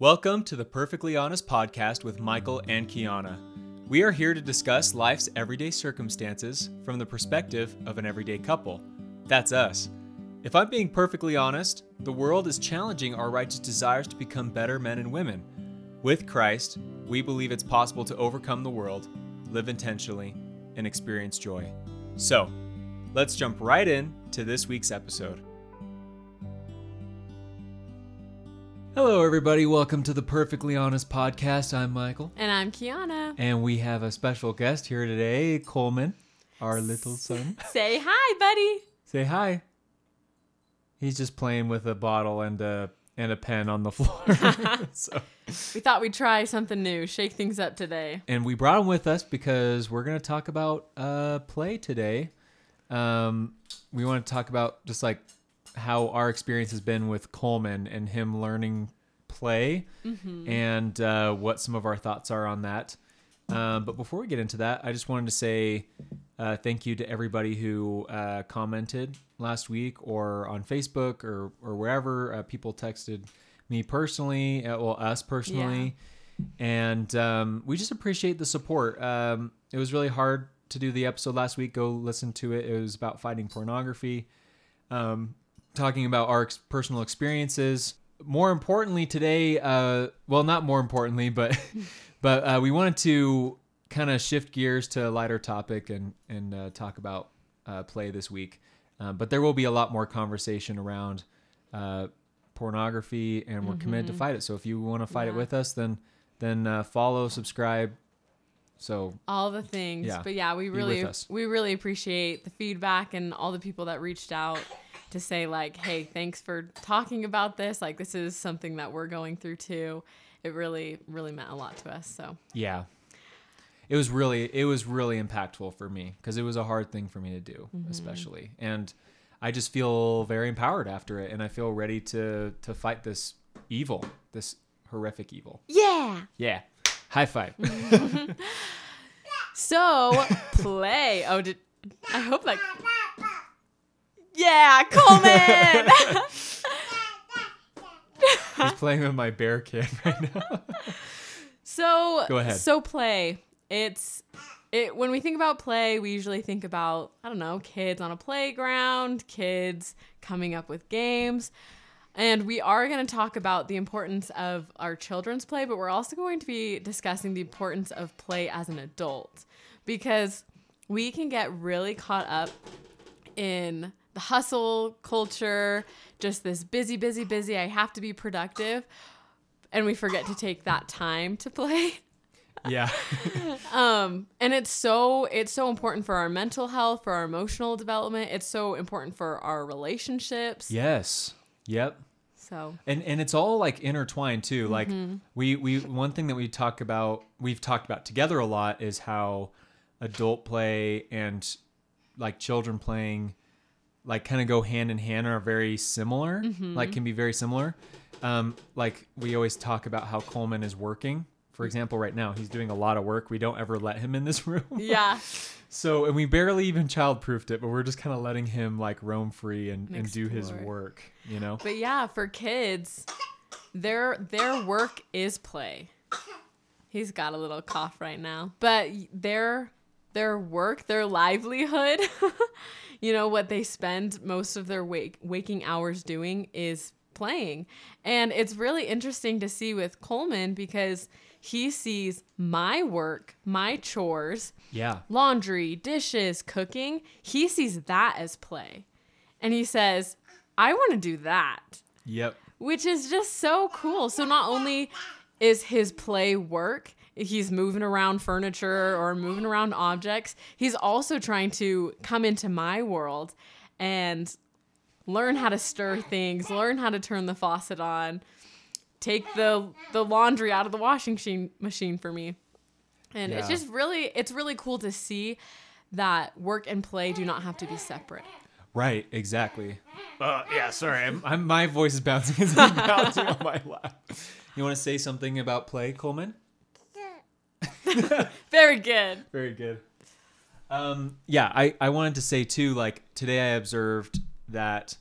Welcome to the Perfectly Honest podcast with Michael and Kiahna. We are here to discuss life's everyday circumstances from the perspective of an everyday couple. That's us. If I'm being perfectly honest, the world is challenging our righteous desires to become better men and women. With Christ, we believe it's possible to overcome the world, live intentionally, and experience joy. So, let's jump right in to this week's episode. Hello, everybody. Welcome to the Perfectly Honest podcast. I'm Michael. And I'm Kiahna. And we have a special guest here today, Coleman, our little son. Say hi, buddy. Say hi. He's just playing with a bottle and a and a pen on the floor. so, We thought we'd try something new, shake things up today. and we brought him with us because we're going to talk about uh, play today. Um, we want to talk about just like how our experience has been with Coleman and him learning play and uh, what some of our thoughts are on that. Um, but before we get into that, I just wanted to say uh, thank you to everybody who uh, commented last week or on Facebook or, or wherever. Uh, people texted me personally, uh, well, us personally. And um, we just appreciate the support. Um, it was really hard to do the episode last week. Go listen to it. It was about fighting pornography, um, talking about our ex- personal experiences. More importantly, today, uh, well, not more importantly, but but uh, we wanted to kind of shift gears to a lighter topic and and uh, talk about uh, play this week. Um, but there will be a lot more conversation around uh, pornography, and we're committed to fight it. So if you want to fight it with us, then then uh, follow, subscribe. So All the things. Yeah. But yeah, we really we really appreciate the feedback and all the people that reached out to say like, "Hey, thanks for talking about this. Like this is something that we're going through too." It really really meant a lot to us. So, yeah, it was really it was really impactful for me because it was a hard thing for me to do, mm-hmm. especially, and I just feel very empowered after it, and I feel ready to to fight this evil, this horrific evil. yeah. Yeah, high five. So, play. Oh, did I hope like Yeah, Coleman. He's playing with my bear can right now. So Go ahead. So play. It's it when we think about play, we usually think about, I don't know, kids on a playground, kids coming up with games. And we are going to talk about the importance of our children's play, but we're also going to be discussing the importance of play as an adult because we can get really caught up in the hustle culture, just this busy, busy, busy. I have to be productive. And we forget to take that time to play. yeah, Um, and it's so it's so important for our mental health, for our emotional development. It's so important for our relationships. yes, yep. So and and it's all like intertwined too like we we one thing that we talk about we've talked about together a lot is how adult play and like children playing like kind of go hand in hand and are very similar like can be very similar. Um like we always talk about how coleman is working. For example right now he's doing a lot of work. We don't ever let him in this room. Yeah, so and we barely even childproofed it but we're just kind of letting him like roam free and, and do his work you know? But yeah, for kids, their their work is play. He's got a little cough right now, but their their work, their livelihood, you know what they spend most of their wake, waking hours doing is playing. And it's really interesting to see with Coleman because he sees my work, my chores, yeah laundry, dishes, cooking, he sees that as play. And he says, I want to do that, yep which is just so cool. So not only is his play work, he's moving around furniture or moving around objects, he's also trying to come into my world and learn how to stir things, learn how to turn the faucet on, take the the laundry out of the washing machine machine for me. And it's just really it's really cool to see that work and play do not have to be separate. Right, exactly. Uh, yeah, sorry, I'm, I'm, my voice is bouncing as I'm bouncing on my lap. You want to say something about play, Coleman? Very good. Very good. Um, yeah, I, I wanted to say too, like today I observed that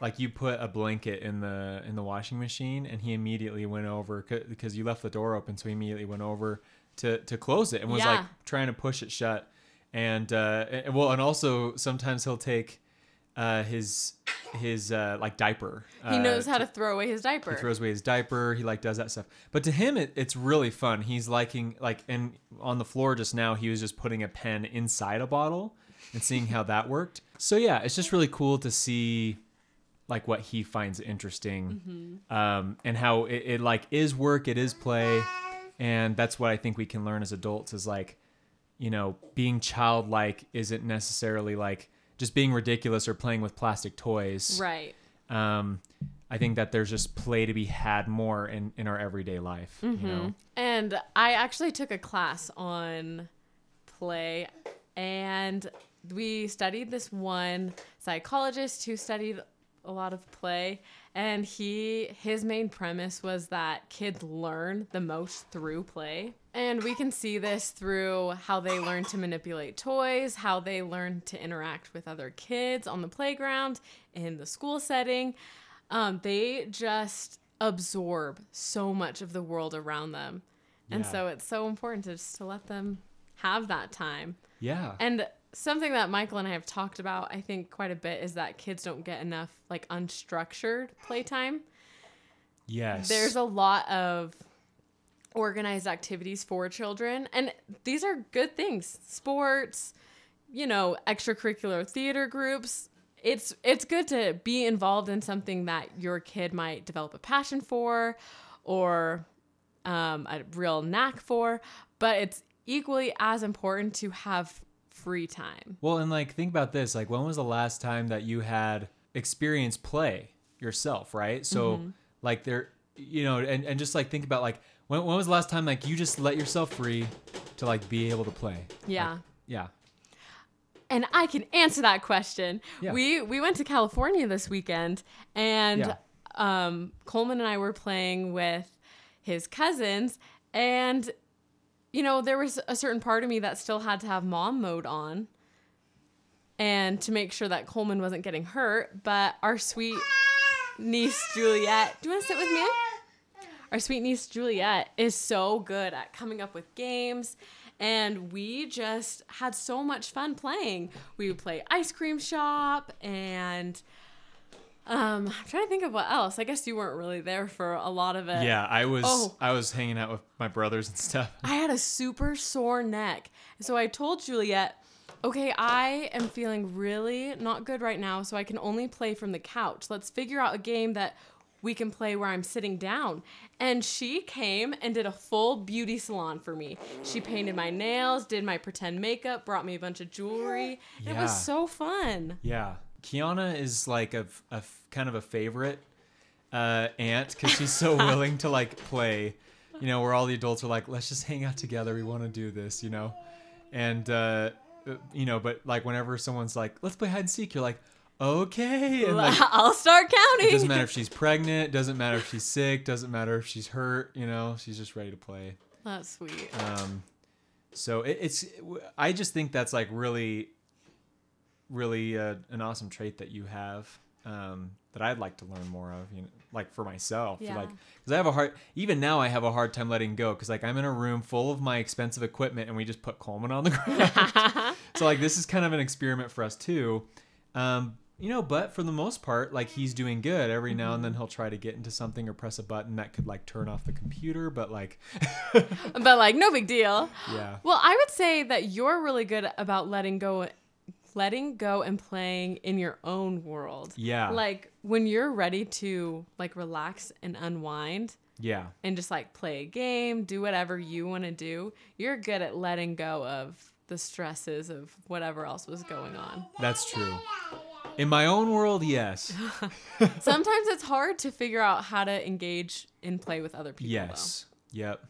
like you put a blanket in the in the washing machine and he immediately went over because you left the door open so he immediately went over to to close it and was like trying to push it shut and uh and, well and also sometimes he'll take uh his his uh like diaper He uh, knows how to throw away his diaper. he throws away his diaper. He like does that stuff. But to him, it, it's really fun. He's liking like, and on the floor just now, he was just putting a pen inside a bottle and seeing how that worked. So yeah, it's just really cool to see like what he finds interesting, um, and how it, it like is work, it is play, and that's what I think we can learn as adults is like, you know, being childlike isn't necessarily like just being ridiculous or playing with plastic toys right. um, I think that there's just play to be had more in, in our everyday life. You know, And I actually took a class on play, and we studied this one psychologist who studied a lot of play, and he his main premise was that kids learn the most through play. And we can see this through how they learn to manipulate toys, how they learn to interact with other kids on the playground, in the school setting. Um, they just absorb so much of the world around them. And Yeah. so it's so important to just to let them have that time. yeah, And something that Michael and I have talked about, I think quite a bit, is that kids don't get enough like unstructured playtime. yes. There's a lot of organized activities for children, and these are good things. Sports, you know, extracurricular theater groups. It's it's good to be involved in something that your kid might develop a passion for, or um, a real knack for. But it's equally as important to have free time. well, and like think about this. Like, when was the last time that you had experienced play yourself? Right. So, Mm-hmm. like, there, you know, and and just like think about like when when was the last time like you just let yourself free to like be able to play? Yeah. Like, yeah. And I can answer that question. Yeah. We we went to California this weekend, and Yeah. um, Coleman and I were playing with his cousins, and you know there was a certain part of me that still had to have mom mode on, and to make sure that Coleman wasn't getting hurt. But our sweet niece Juliet, do you want to sit with me? Our sweet niece Juliet is so good at coming up with games, and we just had so much fun playing. We would play ice cream shop, and um, I'm trying to think of what else. I guess you weren't really there for a lot of it. Yeah, I was Oh. I was hanging out with my brothers and stuff. I had a super sore neck. So I told Juliet, okay, I am feeling really not good right now, so I can only play from the couch. Let's figure out a game that we can play where I'm sitting down. And she came and did a full beauty salon for me. She painted my nails, did my pretend makeup, brought me a bunch of jewelry. It was so fun. Yeah, Kiahna is like a, a kind of a favorite uh, aunt because she's so willing to like play. You know, where all the adults are like, "Let's just hang out together. We want to do this," you know, and uh, uh, you know, but like whenever someone's like, "Let's play hide and seek," you're like, "Okay," and like. I'll start counting. It doesn't matter if she's pregnant. Doesn't matter if she's sick. Doesn't matter if she's hurt. You know, she's just ready to play. That's sweet. Um, so it, it's I just think that's like really, really uh, an awesome trait that you have um, that I'd like to learn more of. You know, like for myself, Yeah. like because I have a hard even now I have a hard time letting go because like I'm in a room full of my expensive equipment and we just put Coleman on the ground. so like this is kind of an experiment for us too. Um, you know, but for the most part, like he's doing good. Every now and then he'll try to get into something or press a button that could like turn off the computer, but like, but like, no big deal. yeah. Well, I would say that you're really good about letting go letting go and playing in your own world. Yeah. Like when you're ready to like relax and unwind Yeah. and just like play a game, do whatever you want to do, you're good at letting go of the stresses of whatever else was going on. That's true. In my own world, yes. Sometimes it's hard to figure out how to engage in play with other people. yes. Yep.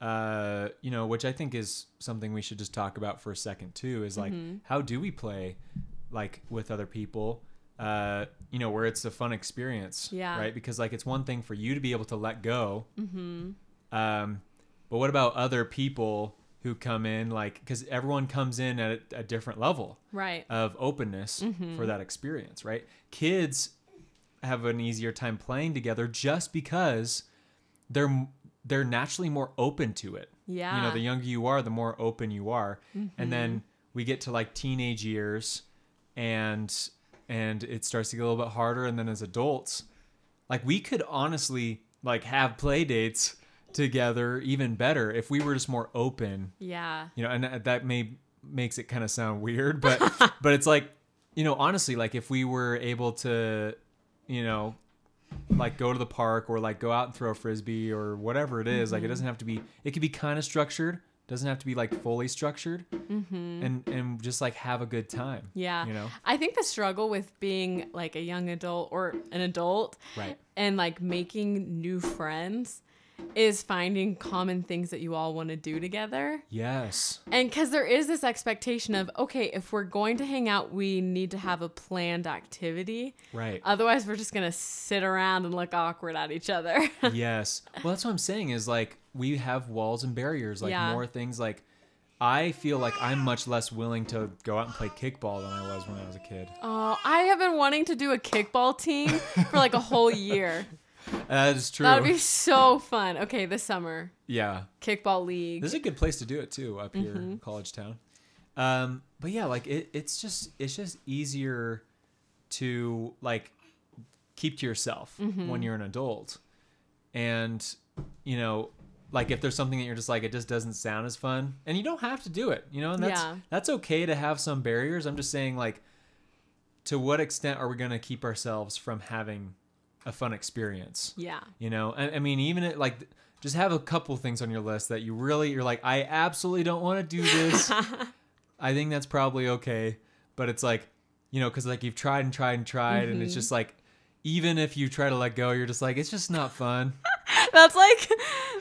Uh, you know, which I think is something we should just talk about for a second too. Is like, Mm-hmm. how do we play, like with other people? Uh, you know, where it's a fun experience. Yeah. Right. Because like it's one thing for you to be able to let go. Mm-hmm. Um, but what about other people who come in like because everyone comes in at a, a different level. Right. of openness Mm-hmm. for that experience, right? Kids have an easier time playing together just because they're they're naturally more open to it. Yeah. You know, the younger you are, the more open you are. And then mm-hmm. we get to like teenage years and and it starts to get a little bit harder and then as adults, like we could honestly like have play dates together even better if we were just more open yeah. you know and that- that may makes it kind of sound weird but but it's like you know honestly like if we were able to you know like go to the park or like go out and throw a frisbee or whatever it is, like it mm-hmm. doesn't have to be it could be kind of structured doesn't have to be like fully structured mm-hmm. and and just like have a good time Yeah. you know? I think the struggle with being like a young adult or an adult right. and like making new friends is finding common things that you all want to do together. yes And because there is this expectation of, okay, if we're going to hang out, we need to have a planned activity. right Otherwise, we're just going to sit around and look awkward at each other. yes. Well, that's what I'm saying is like we have walls and barriers, like Yeah. more things. Like I feel like I'm much less willing to go out and play kickball than I was when I was a kid. oh, I have been wanting to do a kickball team for like a whole year. That is true. That would be so fun. Okay, this summer, yeah, kickball league. this is a good place to do it too up here, Mm-hmm. in College Town. Um, but yeah, like it, it's just it's just easier to like keep to yourself Mm-hmm. when you're an adult, and you know. Like if there's something that you're just like it just doesn't sound as fun, and you don't have to do it, you know, and that's Yeah. that's okay to have some barriers. I'm just saying like to what extent are we going to keep ourselves from having a fun experience? yeah. You know, I, I mean, even it, like just have a couple things on your list that you really you're like, I absolutely don't want to do this. I think that's probably okay, but it's like, you know, because like you've tried and tried and tried, and it's mm-hmm. just like, even if you try to let go, you're just like, it's just not fun. That's like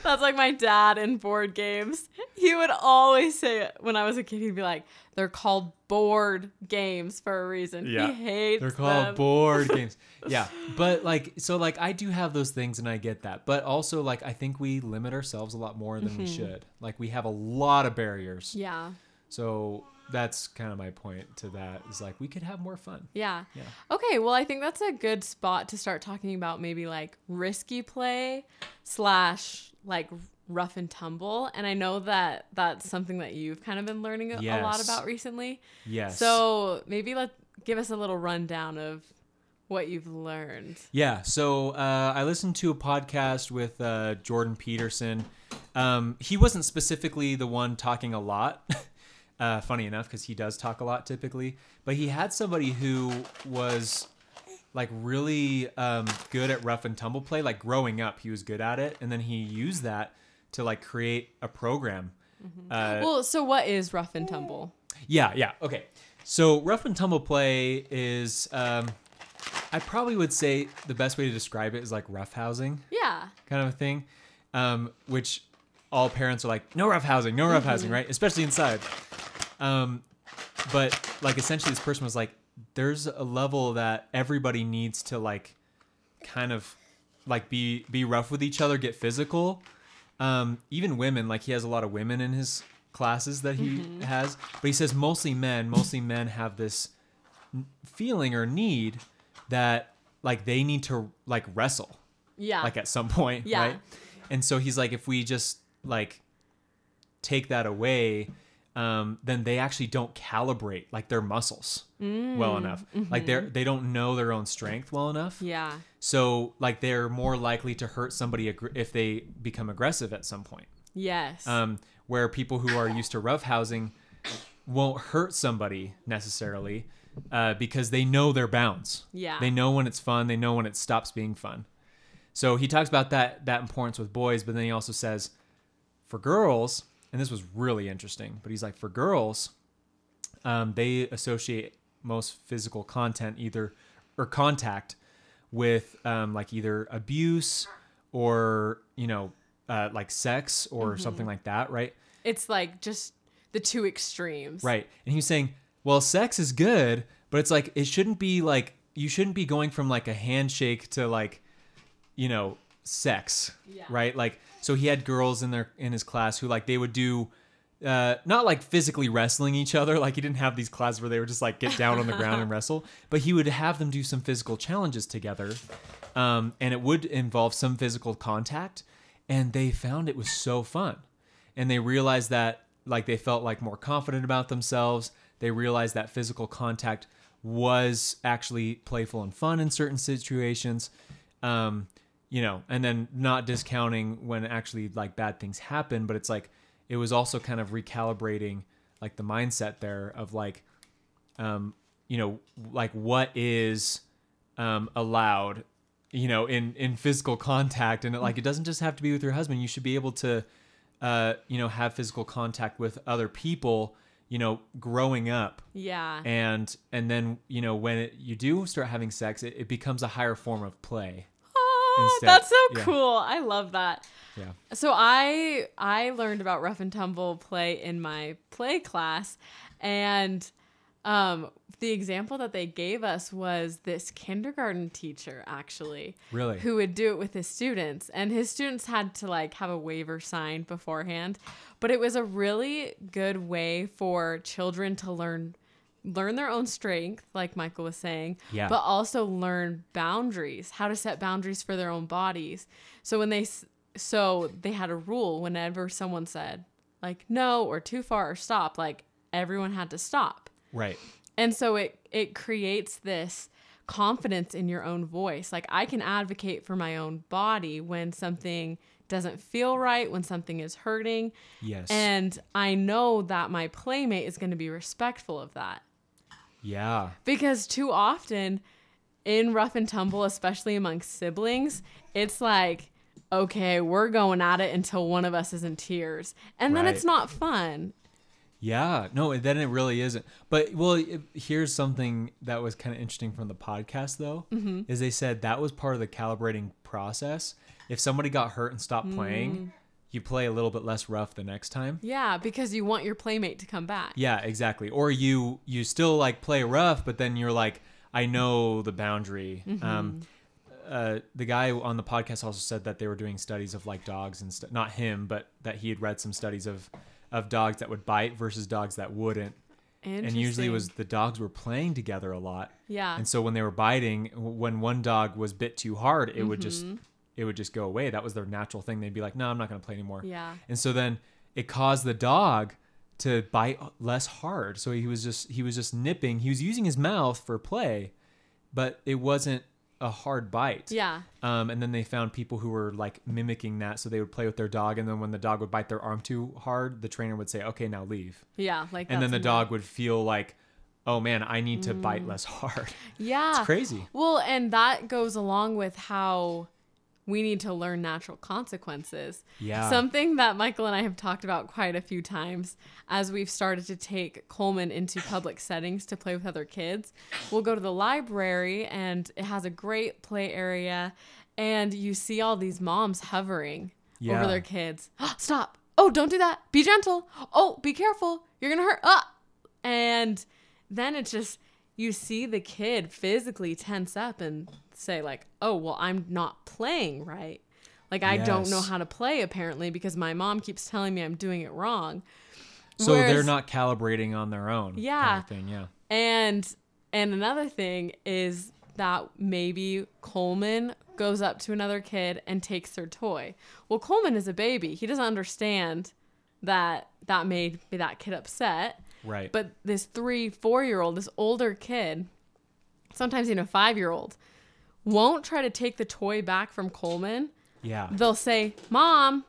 that's like my dad in board games. He would always say it when I was a kid. He'd be like, "They're called board games for a reason." Yeah. He hates They're called them. board games. Yeah, but like, so like, I do have those things, and I get that, but also like, I think we limit ourselves a lot more than we mm-hmm. should. Like, we have a lot of barriers. Yeah. So that's kind of my point to that. Is like, we could have more fun. Yeah. Yeah. Okay, well, I think that's a good spot to start talking about maybe like risky play slash like rough and tumble. And I know that that's something that you've kind of been learning a, a lot about recently. Yes. So maybe let give us a little rundown of what you've learned. Yeah. So uh, I listened to a podcast with uh, Jordan Peterson. Um, he wasn't specifically the one talking a lot. uh, funny enough, because he does talk a lot typically, but he had somebody who was like really um, good at rough and tumble play. Like growing up, he was good at it, and then he used that to like create a program. Uh, Well, so what is rough and tumble? yeah, yeah. Okay. So rough and tumble play is, um, I probably would say the best way to describe it is like rough housing Yeah. kind of a thing, um, which all parents are like, no rough housing, no rough housing, right? Especially inside. Um, but like essentially, this person was like, there's a level that everybody needs to like, kind of, like be be rough with each other, get physical. Um, even women, like he has a lot of women in his classes that he has, but he says mostly men. Mostly men have this feeling or need that like they need to like wrestle Yeah. like at some point, Yeah. right? And so he's like, if we just like take that away, um, then they actually don't calibrate like their muscles well enough. Like they're they don't know their own strength well enough. yeah. So like they're more likely to hurt somebody aggr- if they become aggressive at some point. Yes. Um, where people who are used to rough housing won't hurt somebody necessarily uh, because they know their bounds. Yeah. They know when it's fun. They know when it stops being fun. So he talks about that that importance with boys, but then he also says for girls, and this was really interesting. But he's like for girls, um, they associate most physical content either or contact with um, like either abuse or you know uh, like sex or something like that, right? it's like just the two extremes. Right. And he was saying, well, sex is good, but it's like it shouldn't be like you shouldn't be going from like a handshake to like, you know, sex. Yeah. Right? Like so he had girls in their in his class who like they would do uh, not like physically wrestling each other. Like he didn't have these classes where they would just like get down on the ground and wrestle, but he would have them do some physical challenges together, um, and it would involve some physical contact. And they found it was so fun, and they realized that like they felt like more confident about themselves. They realized that physical contact was actually playful and fun in certain situations. Um, you know, and then not discounting when actually like bad things happen, but it's like it was also kind of recalibrating like the mindset there of like um you know like what is um allowed you know in in physical contact. And it, like it doesn't just have to be with your husband. You should be able to uh you know have physical contact with other people you know growing up. Yeah. and and then you know when it, you do start having sex it, it becomes a higher form of play instead- that's so yeah. cool. I love that. yeah So I I learned about rough and tumble play in my play class, and um, the example that they gave us was this kindergarten teacher actually, Really? who would do it with his students, and his students had to like have a waiver signed beforehand, but it was a really good way for children to learn learn their own strength like michael was saying Yeah. but also learn boundaries how to set boundaries for their own bodies. So when they so they had a rule whenever someone said like no or too far or stop like everyone had to stop. Right. And so it it creates this confidence in your own voice. Like i can advocate for my own body when something doesn't feel right when something is hurting. Yes. And i know that my playmate is going to be respectful of that yeah because too often in rough and tumble especially among siblings it's like okay we're going at it until one of us is in tears and then it's not fun Yeah, no, then it really isn't. But well, it, here's something that was kind of interesting from the podcast though, Mm-hmm. is they said that was part of the calibrating process. If somebody got hurt and stopped Mm. playing, you play a little bit less rough the next time. yeah because you want your playmate to come back Yeah, exactly. Or you you still like play rough, but then you're like, I know the boundary. Mm-hmm. Um, uh, the guy on the podcast also said that they were doing studies of like dogs and stuff. Not him, but that he had read some studies of of dogs that would bite versus dogs that wouldn't. and usually it was the dogs were playing together a lot yeah and so when they were biting when one dog was bit too hard it would just Mm-hmm. It would just go away. That was their natural thing. They'd be like no i'm not going to play anymore. Yeah. And so then it caused the dog to bite less hard. So he was just he was just nipping. He was using his mouth for play but it wasn't a hard bite. Yeah. Um, and then they found people who were like mimicking that. So they would play with their dog and then when the dog would bite their arm too hard the trainer would say okay now leave. Yeah like and then the dog would feel like oh man i need to bite less hard. Yeah. It's crazy. Well, and that goes along with how we need to learn natural consequences. Yeah. Something that Michael and I have talked about quite a few times as we've started to take Coleman into public settings to play with other kids. We'll go to the library and it has a great play area and you see all these moms hovering Yeah. over their kids. Stop. Oh, don't do that. Be gentle. Oh, be careful. You're going to hurt. Ah. And then it's just you see the kid physically tense up and say like, "Oh, well, I'm not playing right. Like I don't know how to play apparently because my mom keeps telling me I'm doing it wrong." so they're not calibrating on their own Yeah. kind of thing yeah And and another thing is that maybe Coleman goes up to another kid and takes their toy. Well, Coleman is a baby. He doesn't understand that that made that kid upset. right But this three, four year old, this older kid, sometimes even a five year old, won't try to take the toy back from Coleman. yeah They'll say, Mom,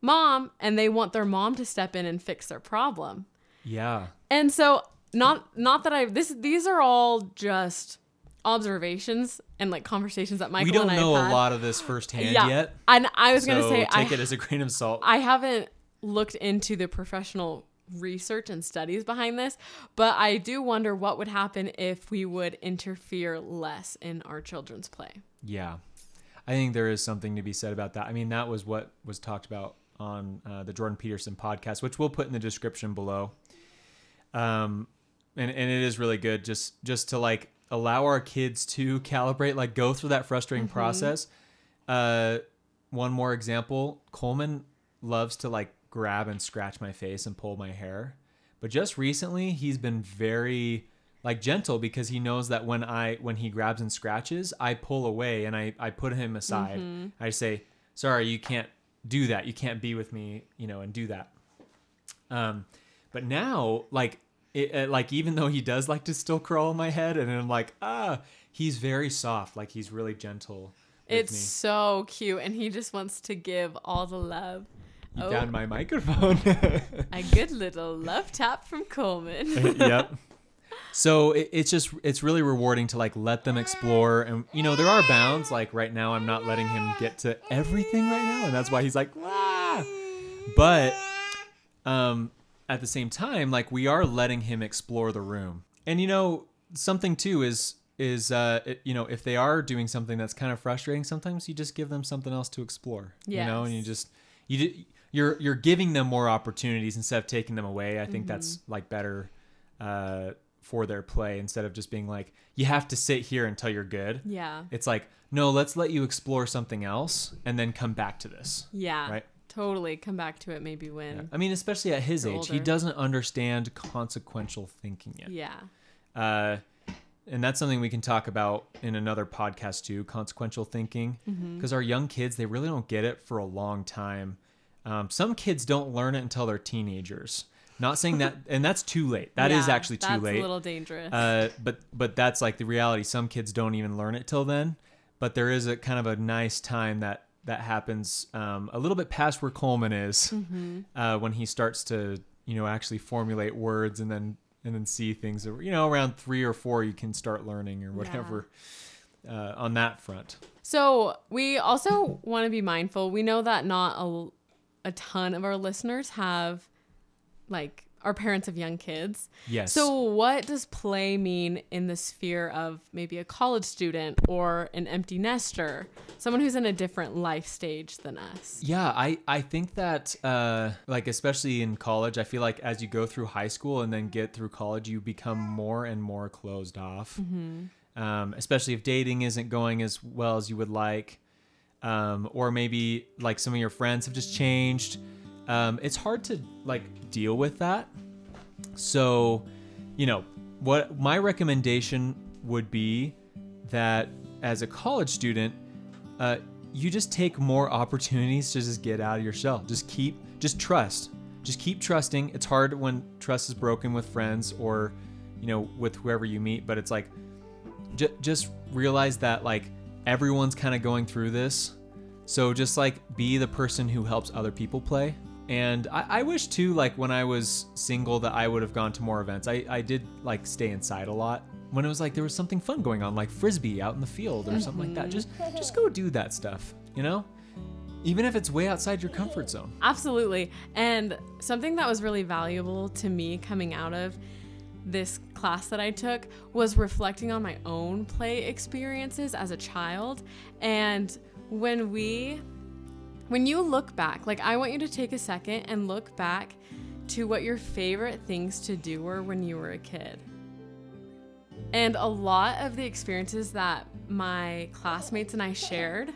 Mom, and they want their mom to step in and fix their problem. yeah And so not not that I this these are all just observations and like conversations that Michael we don't I know a lot of this firsthand yeah. yet And I was gonna so say I, take it as a grain of salt I haven't looked into the professional research and studies behind this, but I do wonder what would happen if we would interfere less in our children's play. Yeah, I think there is something to be said about that. I mean, that was what was talked about on uh, the Jordan Peterson podcast, which we'll put in the description below. Um, and and it is really good just just to like allow our kids to calibrate, like go through that frustrating process. Uh, one more example: Coleman loves to like grab and scratch my face and pull my hair. But just recently, he's been very like gentle because he knows that when I when he grabs and scratches, I pull away and I I put him aside. Mm-hmm. I say, "Sorry, you can't do that. You can't be with me, you know, and do that." Um, but now, like, it, like even though he does like to still crawl on my head, and I'm like, ah, he's very soft. Like he's really gentle. It's me. so cute, and he just wants to give all the love. You Oh. found my microphone. A good little love tap from Coleman. yep. So it, it's just it's really rewarding to like let them explore, and you know there are bounds. Like right now, I'm not letting him get to everything right now, and that's why he's like, Wah! but um, at the same time, like we are letting him explore the room, and you know something too is is uh it, you know if they are doing something that's kind of frustrating, sometimes you just give them something else to explore, you know, and you just you you're you're giving them more opportunities instead of taking them away. I think that's Mm-hmm. like better uh, for their play instead of just being like you have to sit here until you're good. yeah. It's like no, let's let you explore something else and then come back to this. Yeah. Right. Totally. Come back to it maybe when. I mean, especially at his age, he doesn't understand consequential thinking yet. Yeah. Uh, and that's something we can talk about in another podcast too consequential thinking Mm-hmm. because our young kids they really don't get it for a long time um, some kids don't learn it until they're teenagers not saying that and that's too late That is Yeah, actually too that's late a little dangerous. uh, but but that's like the reality some kids don't even learn it till then but there is a kind of a nice time that that happens um, a little bit past where coleman is Mm-hmm. uh, when he starts to you know actually formulate words and then and then see things you know around three or four you can start learning or whatever uh, on that front So we also want to be mindful. We know that not a, a ton of our listeners have, like, are parents of young kids. yes So what does play mean in the sphere of maybe a college student or an empty nester, someone who's in a different life stage than us? Yeah, I, I think that uh, like especially in college, I feel like as you go through high school and then get through college, you become more and more closed off. Um, especially if dating isn't going as well as you would like, um, or maybe like some of your friends have just changed. Um, it's hard to like deal with that. So, you know, what my recommendation would be that as a college student, uh, you just take more opportunities to just get out of your shell. Just keep, just trust. Just keep trusting. It's hard when trust is broken with friends or, you know, with whoever you meet. But it's like, j- just realize that like everyone's kind of going through this. So just like be the person who helps other people play. And I, I wish too, like when I was single, that I would have gone to more events. I, I did like stay inside a lot when it was like there was something fun going on, like frisbee out in the field or something like that. Mm-hmm. Just just go do that stuff, you know, even if it's way outside your comfort zone. Absolutely. And something that was really valuable to me coming out of this class that I took was reflecting on my own play experiences as a child. And when we, when you look back, like I want you to take a second and look back to what your favorite things to do were when you were a kid. And a lot of the experiences that my classmates and I shared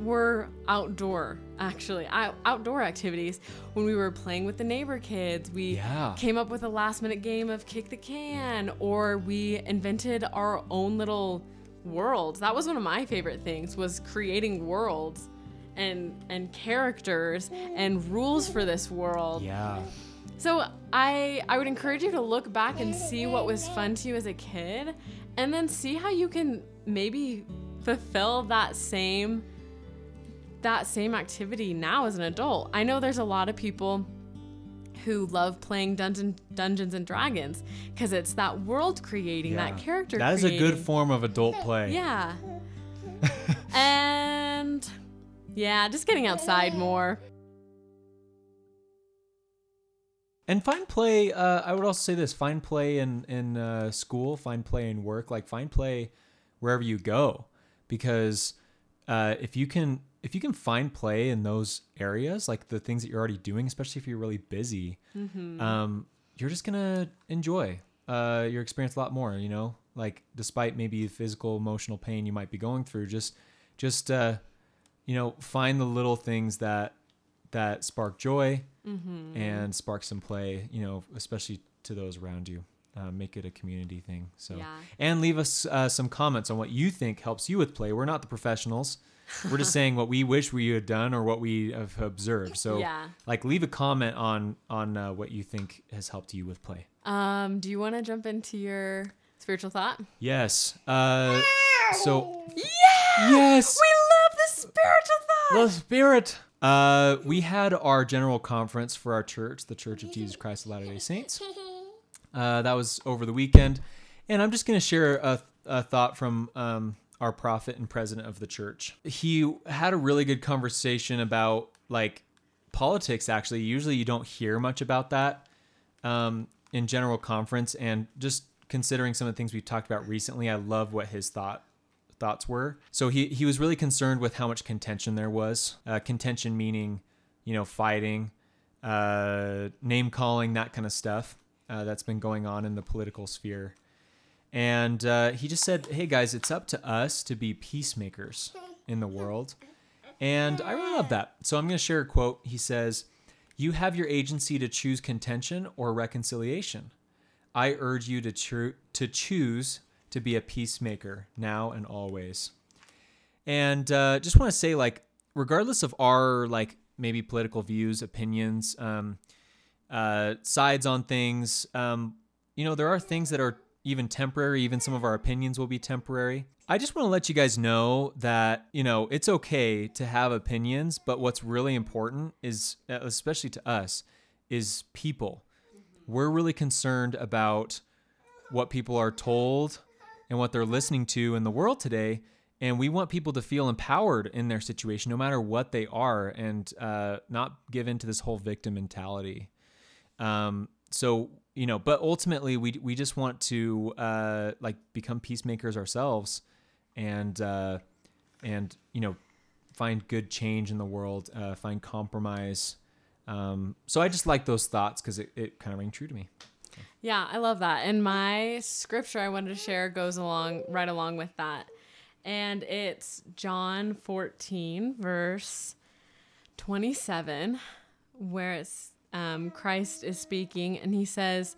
were outdoor actually out- outdoor activities when we were playing with the neighbor kids we Yeah. came up with a last minute game of kick the can or we invented our own little worlds that was one of my favorite things was creating worlds and and characters and rules for this world Yeah. so I I would encourage you to look back and see what was fun to you as a kid and then see how you can maybe fulfill that same that same activity now as an adult. I know there's a lot of people who love playing Dungeon, Dungeons and Dragons because it's that world creating, that Yeah. character That is a good form of adult play. Yeah. and yeah, just getting outside more. And find play. Uh, I would also say this: find play in in uh, school, find play in work, like find play wherever you go, because uh, if you can if you can find play in those areas, like the things that you're already doing, especially if you're really busy, um, you're just gonna enjoy uh, your experience a lot more. You know, like despite maybe physical, emotional pain you might be going through, just just uh, you know find the little things that that spark joy and spark some play. You know, especially to those around you. Uh, make it a community thing. So, Yeah. and leave us uh, some comments on what you think helps you with play. We're not the professionals. We're just saying what we wish we had done or what we have observed. So, Yeah. like, leave a comment on on uh, what you think has helped you with play. Um, do you want to jump into your spiritual thought? Yes. Uh, so Yeah. yes, We love the spiritual thought. the spirit. Uh, we had our general conference for our church, the Church of Jesus Christ of Latter Day Saints. Uh, that was over the weekend, and I'm just going to share a, a thought from um, our prophet and president of the church. He had a really good conversation about like politics. Actually, usually you don't hear much about that um, in general conference, and just considering some of the things we've talked about recently, I love what his thought thoughts were. So he he was really concerned with how much contention there was. Uh, contention meaning, you know, fighting, uh, name calling, that kind of stuff uh, that's been going on in the political sphere. And uh, he just said, "Hey guys, it's up to us to be peacemakers in the world." And I really love that. So I'm going to share a quote. He says, "You have your agency to choose contention or reconciliation. I urge you to cho- to choose to be a peacemaker now and always." And uh, just want to say, like, regardless of our like maybe political views, opinions, um, uh, sides on things, um, you know, there are things that are even temporary. Even some of our opinions will be temporary. I just want to let you guys know that you know it's okay to have opinions, but what's really important is, uh, especially to us, is people. We're really concerned about what people are told and what they're listening to in the world today. And we want people to feel empowered in their situation, no matter what they are, and uh, not give in to this whole victim mentality. Um, so you know, but ultimately, we we just want to uh, like become peacemakers ourselves, and uh, and you know, find good change in the world, uh, find compromise. Um, so I just like those thoughts because it, it kind of rang true to me. Yeah, I love that. And my scripture I wanted to share goes along right along with that. And it's John 14, verse 27, where it's um, Christ is speaking and he says,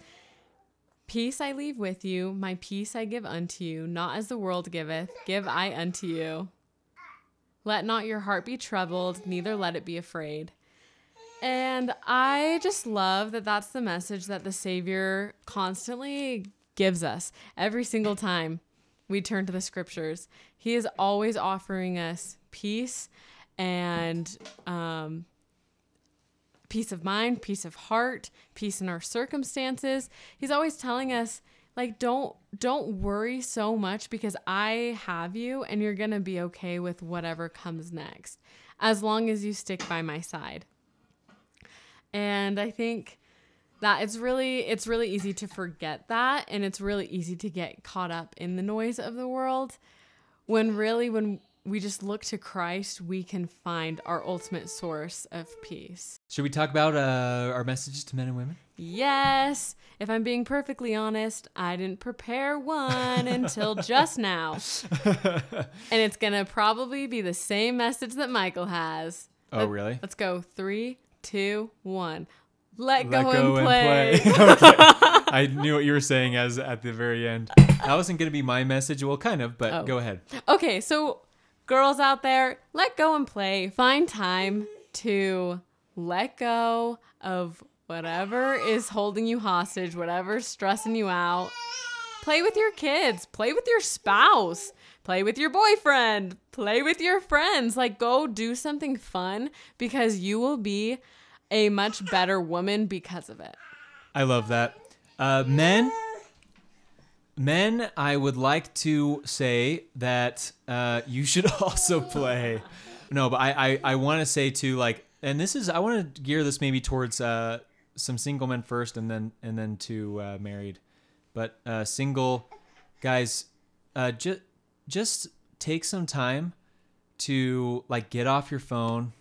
Peace I leave with you, my peace I give unto you, not as the world giveth, give I unto you. Let not your heart be troubled, neither let it be afraid. And I just love that that's the message that the Savior constantly gives us every single time we turn to the scriptures. He is always offering us peace and um, peace of mind, peace of heart, peace in our circumstances. He's always telling us like don't don't worry so much because I have you and you're going to be okay with whatever comes next as long as you stick by my side. And I think that it's really it's really easy to forget that and it's really easy to get caught up in the noise of the world when really when we just look to Christ, we can find our ultimate source of peace. Should we talk about uh, our messages to men and women? Yes, if I'm being perfectly honest, I didn't prepare one until just now. And it's going to probably be the same message that Michael has. Oh, Let- really? Let's go. Three, two, one. Let, Let go, go and play. okay. I knew what you were saying as at the very end. That wasn't going to be my message. Well, kind of, but Oh. go ahead. Okay, so girls out there, let go and play. Find time to let go of whatever is holding you hostage, whatever's stressing you out. Play with your kids, play with your spouse, play with your boyfriend, play with your friends. Like, go do something fun because you will be a much better woman because of it. I love that. Uh, men, men, I would like to say that uh, you should also play. No, but I, I, I want to say too, like, and this is I want to gear this maybe towards uh, some single men first, and then and then to uh, married. But uh, single guys, uh, just just take some time to like get off your phone.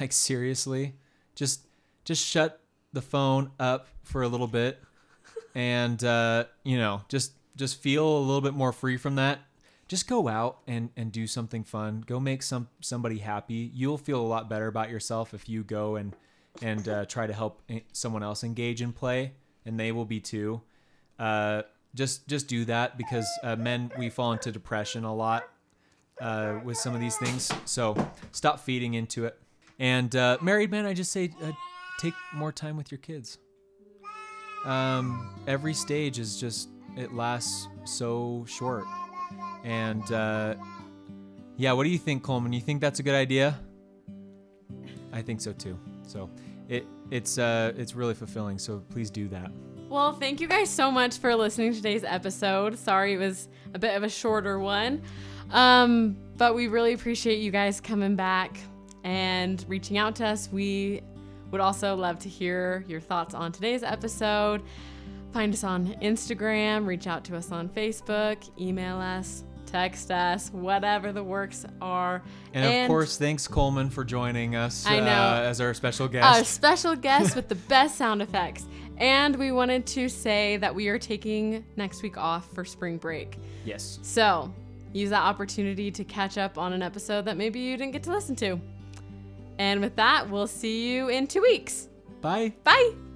Like seriously, just just shut the phone up for a little bit and uh, you know just just feel a little bit more free from that just go out and and do something fun. Go make some somebody happy. You'll feel a lot better about yourself if you go and and uh, try to help eh, someone else engage in play, and they will be too. Uh, just just do that because uh, men we fall into depression a lot uh, with some of these things. So stop feeding into it. And uh, married men, I just say uh, take more time with your kids. Um, every stage is just it lasts so short. And uh, yeah, what do you think, Coleman? You think that's a good idea? I think so too. So it it's uh, it's really fulfilling. So please do that. Well, thank you guys so much for listening to today's episode. Sorry it was a bit of a shorter one. Um, but we really appreciate you guys coming back and reaching out to us. We would also love to hear your thoughts on today's episode. Find us on Instagram, reach out to us on Facebook, email us, text us, whatever the works are. And, of course, thanks Coleman for joining us I know. Uh, as our special guest. our special guest with the best sound effects. And we wanted to say that we are taking next week off for spring break. yes. So use that opportunity to catch up on an episode that maybe you didn't get to listen to. And with that, we'll see you in two weeks. Bye. Bye.